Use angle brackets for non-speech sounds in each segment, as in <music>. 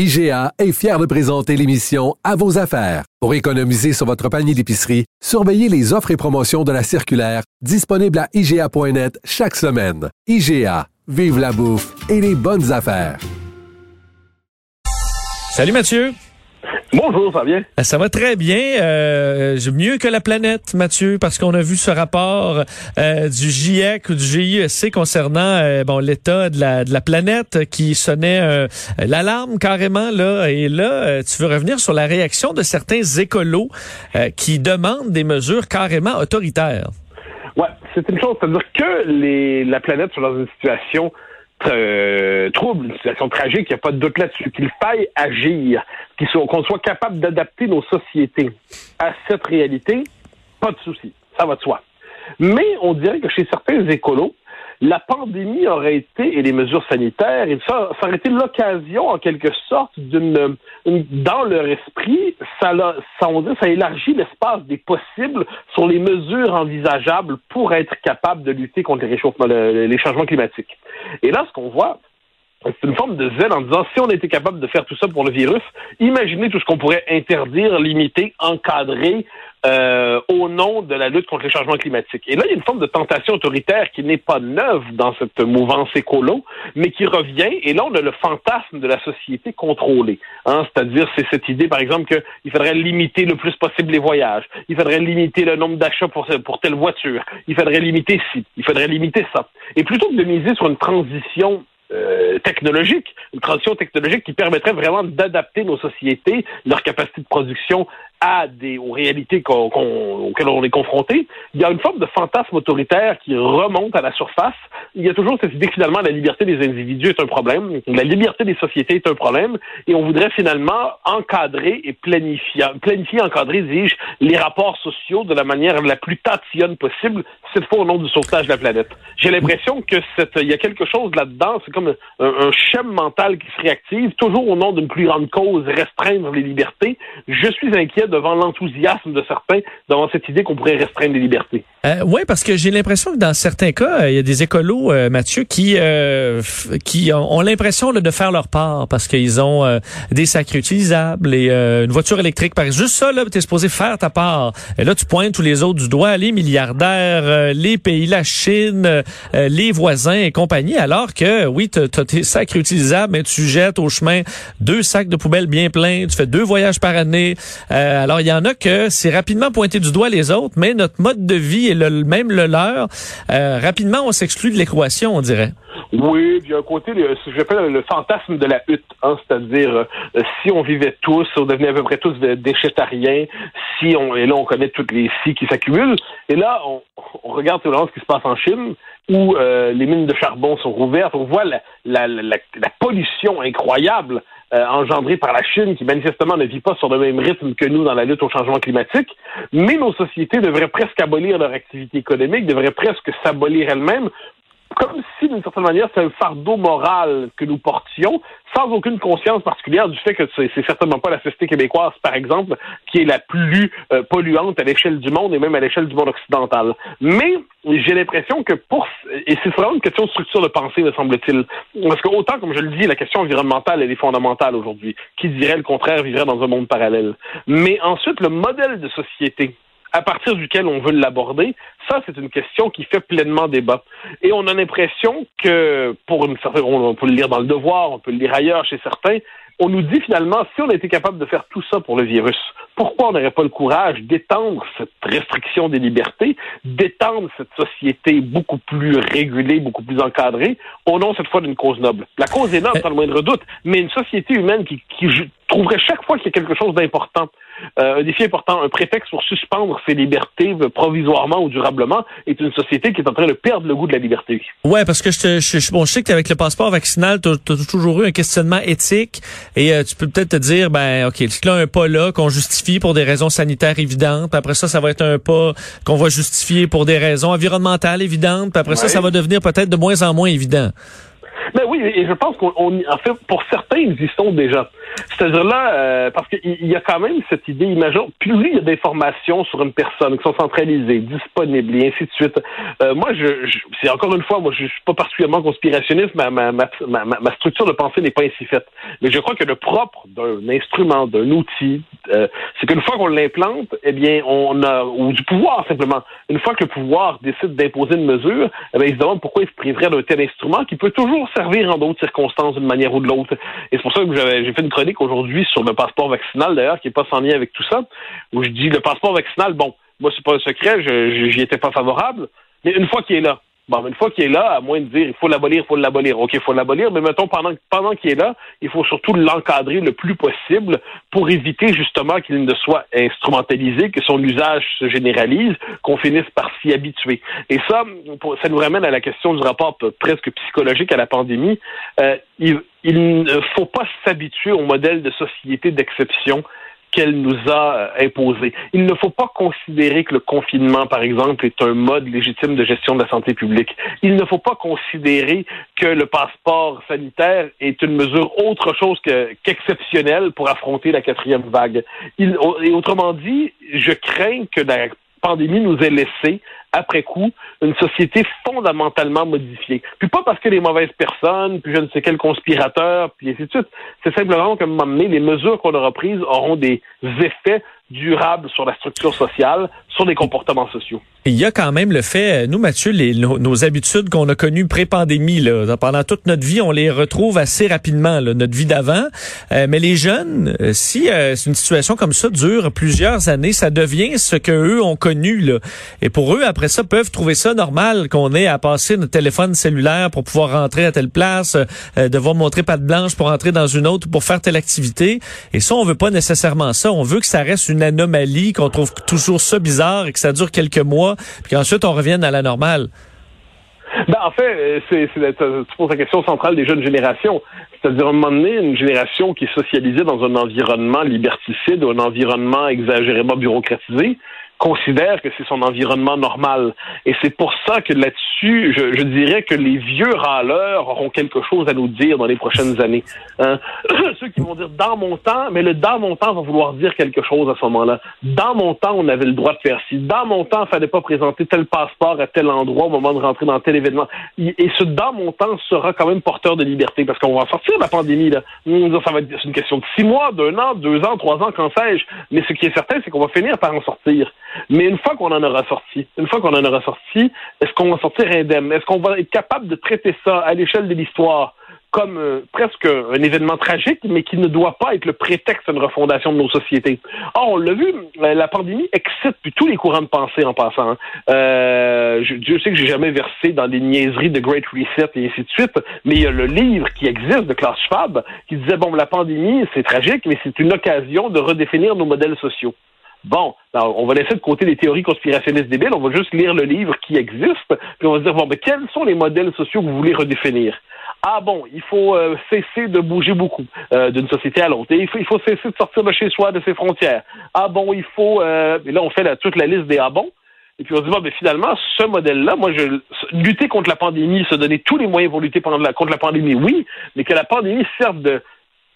IGA est fier de présenter l'émission À vos affaires. Pour économiser sur votre panier d'épicerie, surveillez les offres et promotions de la circulaire disponible à IGA.net chaque semaine. IGA, vive la bouffe et les bonnes affaires. Salut Mathieu. Bonjour, ça va bien? Euh, Ça va très bien, euh, mieux que la planète, Mathieu, parce qu'on a vu ce rapport euh, du GIEC ou du GIEC concernant euh, bon l'état de la, de la planète qui sonnait euh, l'alarme carrément là. Et là, euh, tu veux revenir sur la réaction de certains écolos euh, qui demandent des mesures carrément autoritaires. Ouais, c'est une chose, c'est-à-dire que les, la planète soit dans une situation euh, trouble, une situation tragique, il n'y a pas de doute là-dessus, qu'il faille agir, qu'on soit capable d'adapter nos sociétés à cette réalité, pas de souci, ça va de soi. Mais on dirait que chez certains écolos, la pandémie aurait été, et les mesures sanitaires, ça, aurait été l'occasion, en quelque sorte, d'une, une- dans leur esprit, ça, ça, on dit, ça élargit l'espace des possibles sur les mesures envisageables pour être capable de lutter contre les réchauffements, le- les changements climatiques. Et là, ce qu'on voit, c'est une forme de zèle en disant si on était capable de faire tout ça pour le virus, imaginez tout ce qu'on pourrait interdire, limiter, encadrer euh, au nom de la lutte contre les changements climatiques. Et là, il y a une forme de tentation autoritaire qui n'est pas neuve dans cette mouvance écolo, mais qui revient. Et là, on a le fantasme de la société contrôlée. Hein, C'est-à-dire, c'est cette idée, par exemple, qu'il faudrait limiter le plus possible les voyages. Il faudrait limiter le nombre d'achats pour, pour telle voiture. Il faudrait limiter ci. Il faudrait limiter ça. Et plutôt que de miser sur une transition euh, technologique, une transition technologique qui permettrait vraiment d'adapter nos sociétés, leur capacité de production à des aux réalités qu'on- qu'on- auxquelles on est confronté. Il y a une forme de fantasme autoritaire qui remonte à la surface. Il y a toujours cette idée que finalement la liberté des individus est un problème, la liberté des sociétés est un problème, et on voudrait finalement encadrer et planifier, planifier, encadrer, dis-je, les rapports sociaux de la manière la plus tatillonne possible, cette fois au nom du sauvetage de la planète. J'ai l'impression que cette, il y a quelque chose là-dedans, c'est comme un, un schème mental qui se réactive, toujours au nom d'une plus grande cause, restreindre les libertés. Je suis inquiet devant l'enthousiasme de certains, devant cette idée qu'on pourrait restreindre les libertés. Euh, oui, parce que j'ai l'impression que dans certains cas, il y a des écolos, euh, Mathieu, qui euh, qui ont, l'impression de faire leur part parce qu'ils ont euh, des sacs réutilisables et une voiture électrique. Par juste ça, là, t'es supposé faire ta part. Et là, tu pointes tous les autres du doigt, les milliardaires, les pays, la Chine, les voisins et compagnie, alors que oui, t'as as tes sacs réutilisables, mais tu jettes au chemin deux sacs de poubelle bien pleins, tu fais deux voyages par année. Euh, alors, il y en a que c'est rapidement pointé du doigt les autres, mais notre mode de vie est le, même le leur. Euh, rapidement, on s'exclut de l'équation, on dirait. Oui, puis il y a un côté, ce que j'appelle le fantasme de la hutte, hein, c'est-à-dire euh, si on vivait tous, on devenait à peu près tous végétariens, si on et là on connaît toutes les si qui s'accumulent, et là on, regarde vraiment ce qui se passe en Chine, où euh, les mines de charbon sont rouvertes, on voit la pollution incroyable euh, engendrée par la Chine, qui manifestement ne vit pas sur le même rythme que nous dans la lutte au changement climatique, mais nos sociétés devraient presque abolir leur activité économique, devraient presque s'abolir elles-mêmes comme si, d'une certaine manière, c'est un fardeau moral que nous portions, sans aucune conscience particulière du fait que c'est certainement pas la société québécoise, par exemple, qui est la plus euh, polluante à l'échelle du monde et même à l'échelle du monde occidental. Mais j'ai l'impression que pour et c'est vraiment une question de structure de pensée, me semble-t-il, parce que autant, comme je le dis, la question environnementale elle est fondamentale aujourd'hui. Qui dirait le contraire vivrait dans un monde parallèle? Mais ensuite, le modèle de société à partir duquel on veut l'aborder, ça, c'est une question qui fait pleinement débat. Et on a l'impression que, pour une certaine, on peut le lire dans le devoir, on peut le lire ailleurs chez certains, on nous dit finalement, si on était capable de faire tout ça pour le virus, pourquoi on n'aurait pas le courage d'étendre cette restriction des libertés, d'étendre cette société beaucoup plus régulée, beaucoup plus encadrée, au nom cette fois d'une cause noble? La cause est noble, sans le moindre doute, mais une société humaine qui, qui trouverait chaque fois qu'il y a quelque chose d'important euh, un défi important, un prétexte pour suspendre ses libertés provisoirement ou durablement est une société qui est en train de perdre le goût de la liberté. Ouais, parce que je, te, je, bon, je sais qu'avec le passeport vaccinal, tu as, toujours eu un questionnement éthique et euh, tu peux peut-être te dire, ben, OK, c'est là un pas là qu'on justifie pour des raisons sanitaires évidentes, puis après ça, ça va être un pas qu'on va justifier pour des raisons environnementales évidentes, puis après ça, ça va devenir peut-être de moins en moins évident. Ben oui, et je pense qu'on, en fait, pour certains, ils y sont déjà. C'est-à-dire là, euh, parce qu'il y a quand même cette idée, imaginons, plus il y a d'informations sur une personne qui sont centralisées, disponibles et ainsi de suite. Euh, moi, je, je c'est encore une fois, moi, je suis pas particulièrement conspirationniste, ma, ma, ma, ma, structure de pensée n'est pas ainsi faite. Mais je crois que le propre d'un instrument, d'un outil, euh, c'est qu'une fois qu'on l'implante, eh bien, on a, ou du pouvoir simplement, une fois que le pouvoir décide d'imposer une mesure, eh bien, il se demande pourquoi il se priverait d'un tel instrument qui peut toujours servir en d'autres circonstances d'une manière ou de l'autre. Et c'est pour ça que j'ai fait une chronique aujourd'hui sur le passeport vaccinal, d'ailleurs, qui n'est pas sans lien avec tout ça, où je dis le passeport vaccinal, bon, moi, c'est pas un secret, j'y étais pas favorable, mais une fois qu'il est là, Bon, une fois qu'il est là, à moins de dire il faut l'abolir, il faut l'abolir. OK, il faut l'abolir, mais mettons, pendant, pendant qu'il est là, il faut surtout l'encadrer le plus possible pour éviter justement qu'il ne soit instrumentalisé, que son usage se généralise, qu'on finisse par s'y habituer. Et ça, ça nous ramène à la question du rapport presque psychologique à la pandémie. Euh, il, il ne faut pas s'habituer au modèle de société d'exception qu'elle nous a euh, imposé. Il ne faut pas considérer que le confinement, par exemple, est un mode légitime de gestion de la santé publique. Il ne faut pas considérer que le passeport sanitaire est une mesure autre chose qu'exceptionnelle pour affronter la quatrième vague. Et autrement dit, je crains que la pandémie nous ait laissé après coup, une société fondamentalement modifiée. Puis pas parce que les mauvaises personnes, puis je ne sais quel conspirateur, puis ainsi de suite. C'est simplement qu'à un moment donné, les mesures qu'on aura prises auront des effets durables sur la structure sociale, sur les comportements sociaux. Il y a quand même le fait, nous Mathieu, les, nos, habitudes qu'on a connues pré-pandémie, là, pendant toute notre vie, on les retrouve assez rapidement, là, notre vie d'avant. Euh, mais les jeunes, euh, si euh, une situation comme ça dure plusieurs années, ça devient ce que eux ont connu. Là. Et pour eux, après ça, peuvent trouver ça normal qu'on ait à passer notre téléphone cellulaire pour pouvoir rentrer à telle place, devoir montrer patte blanche pour entrer dans une autre pour faire telle activité. Et ça, on veut pas nécessairement ça. On veut que ça reste une anomalie, qu'on trouve toujours ça bizarre et que ça dure quelques mois puis qu'ensuite on revienne à la normale? Ben, en fait, euh, c'est, tu poses la question centrale des jeunes générations. C'est-à-dire, à un moment donné, une génération qui est socialisée dans un environnement liberticide un environnement exagérément bureaucratisé, considère que c'est son environnement normal. Et c'est pour ça que là-dessus, je, je, dirais que les vieux râleurs auront quelque chose à nous dire dans les prochaines années. Hein? <clears throat> Ceux qui vont dire dans mon temps, mais le dans mon temps va vouloir dire quelque chose à ce moment-là. Dans mon temps, on avait le droit de faire ci. Dans mon temps, il fallait pas présenter tel passeport à tel endroit au moment de rentrer dans tel événement. Et ce dans mon temps sera quand même porteur de liberté parce qu'on va sortir de la pandémie. Là. Ça va être une question de six mois, d'un an, deux ans, trois ans, qu'en sais-je? Mais ce qui est certain, c'est qu'on va finir par en sortir. Mais une fois qu'on en aura sorti, une fois qu'on en aura sorti, est-ce qu'on va sortir indemne? Est-ce qu'on va être capable de traiter ça à l'échelle de l'histoire comme euh, presque un événement tragique, mais qui ne doit pas être le prétexte d'une refondation de nos sociétés? Or, on l'a vu, euh, la pandémie excite tous les courants de pensée en passant. Hein. Euh, je, Dieu sait que j'ai jamais versé dans des niaiseries de Great Reset et ainsi de suite, mais il y a le livre qui existe de Klaus Schwab qui disait, bon, la pandémie, c'est tragique, mais c'est une occasion de redéfinir nos modèles sociaux. Bon, on va laisser de côté les théories conspirationnistes débiles, on va juste lire le livre qui existe, puis on va se dire, bon, mais quels sont les modèles sociaux que vous voulez redéfinir? Ah bon, il faut euh, cesser de bouger beaucoup euh, d'une société à l'autre. Il faut, il faut cesser de sortir de chez soi, de ses frontières. Ah bon, il faut... Euh, et là, on fait la, toute la liste des ah bon. Et puis on se dit, bon, mais finalement, ce modèle-là, moi, je lutter contre la pandémie, se donner tous les moyens pour lutter contre la pandémie, oui, mais que la pandémie serve de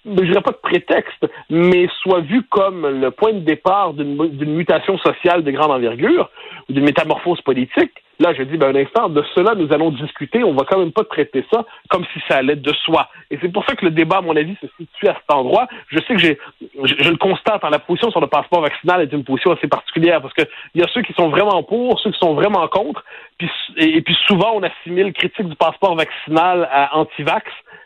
je dirais pas de prétexte, mais soit vu comme le point de départ d'une mutation sociale de grande envergure ou d'une métamorphose politique, là, je dis, ben, un instant, de cela, nous allons discuter. On va quand même pas traiter ça comme si ça allait de soi. Et c'est pour ça que le débat, à mon avis, se situe à cet endroit. Je sais que j'ai, je, le constate, hein, la position sur le passeport vaccinal est une position assez particulière parce que il y a ceux qui sont vraiment pour, ceux qui sont vraiment contre, puis, et, et puis souvent, on assimile critique du passeport vaccinal à anti-vax.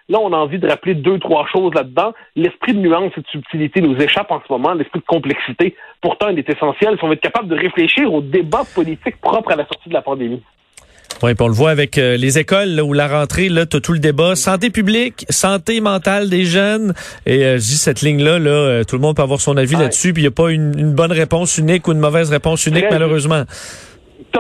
Là, on a envie de rappeler deux, trois choses là-dedans. L'esprit de nuance et de subtilité nous échappe en ce moment, l'esprit de complexité. Pourtant, il est essentiel si on veut être capable de réfléchir au débat politique propre à la sortie de la pandémie. Oui, puis on le voit avec euh, les écoles là, où la rentrée, là, tu tout le débat. Santé publique, santé mentale des jeunes. Et euh, je dis cette ligne-là, là, euh, tout le monde peut avoir son avis Ouais. là-dessus. Puis il n'y a pas une, une bonne réponse unique ou une mauvaise réponse unique, Très malheureusement.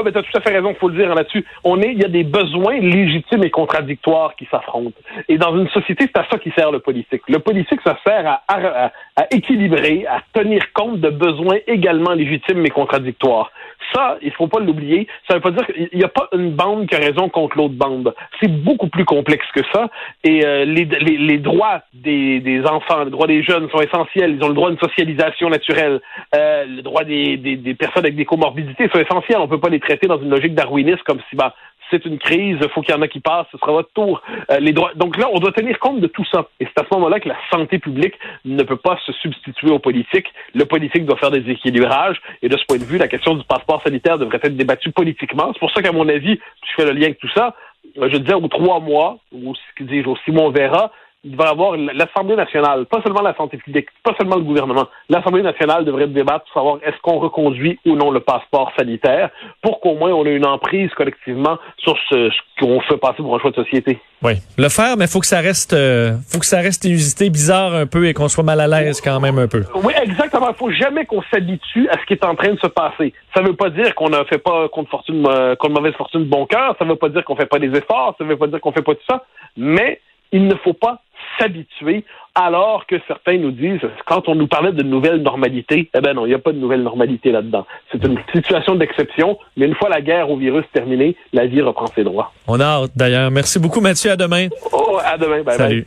Tu as tout à fait raison, faut le dire là-dessus. On est, il y a des besoins légitimes et contradictoires qui s'affrontent. Et dans une société, c'est à ça qui sert le politique. Le politique, ça sert à, équilibrer, à tenir compte de besoins également légitimes mais contradictoires. Ça, il faut pas l'oublier. Ça veut pas dire qu'il n'y a pas une bande qui a raison contre l'autre bande. C'est beaucoup plus complexe que ça. Et euh, les, droits des, enfants, les droits des jeunes sont essentiels. Ils ont le droit à une socialisation naturelle. Euh, le droit des, des, des personnes avec des comorbidités sont essentiels. On peut pas les traiter dans une logique darwiniste comme si bah, c'est une crise, faut qu'il y en a qui passent, ce sera votre tour. Euh, les droits. Donc là, on doit tenir compte de tout ça. Et c'est à ce moment-là que la santé publique ne peut pas se substituer au politique. Le politique doit faire des équilibrages. Et de ce point de vue, la question du passeport sanitaire devrait être débattue politiquement. C'est pour ça qu'à mon avis, je fais le lien avec tout ça. euh, Je disais aux trois mois, ou ce dis-je, au six on verra. Il va y avoir l'Assemblée nationale, pas seulement la santé publique, pas seulement le gouvernement. L'Assemblée nationale devrait débattre pour savoir est-ce qu'on reconduit ou non le passeport sanitaire pour qu'au moins on ait une emprise collectivement sur ce, ce qu'on fait passer pour un choix de société. Oui, le faire, mais faut que ça reste, euh, faut que ça reste inusité, bizarre un peu et qu'on soit mal à l'aise quand même un peu. Oui, exactement. Il faut jamais qu'on s'habitue à ce qui est en train de se passer. Ça veut pas dire qu'on ne fait pas contre fortune, euh, contre mauvaise fortune bon cœur. Ça veut pas dire qu'on fait pas des efforts. Ça veut pas dire qu'on fait pas tout ça. Mais il ne faut pas s'habituer alors que certains nous disent, quand on nous parlait de nouvelle normalité, eh ben non, il n'y a pas de nouvelle normalité là-dedans. C'est une situation d'exception, mais une fois la guerre au virus terminée, la vie reprend ses droits. On a hâte d'ailleurs. Merci beaucoup Mathieu, à demain. Oh, à demain. Bye bye. Salut.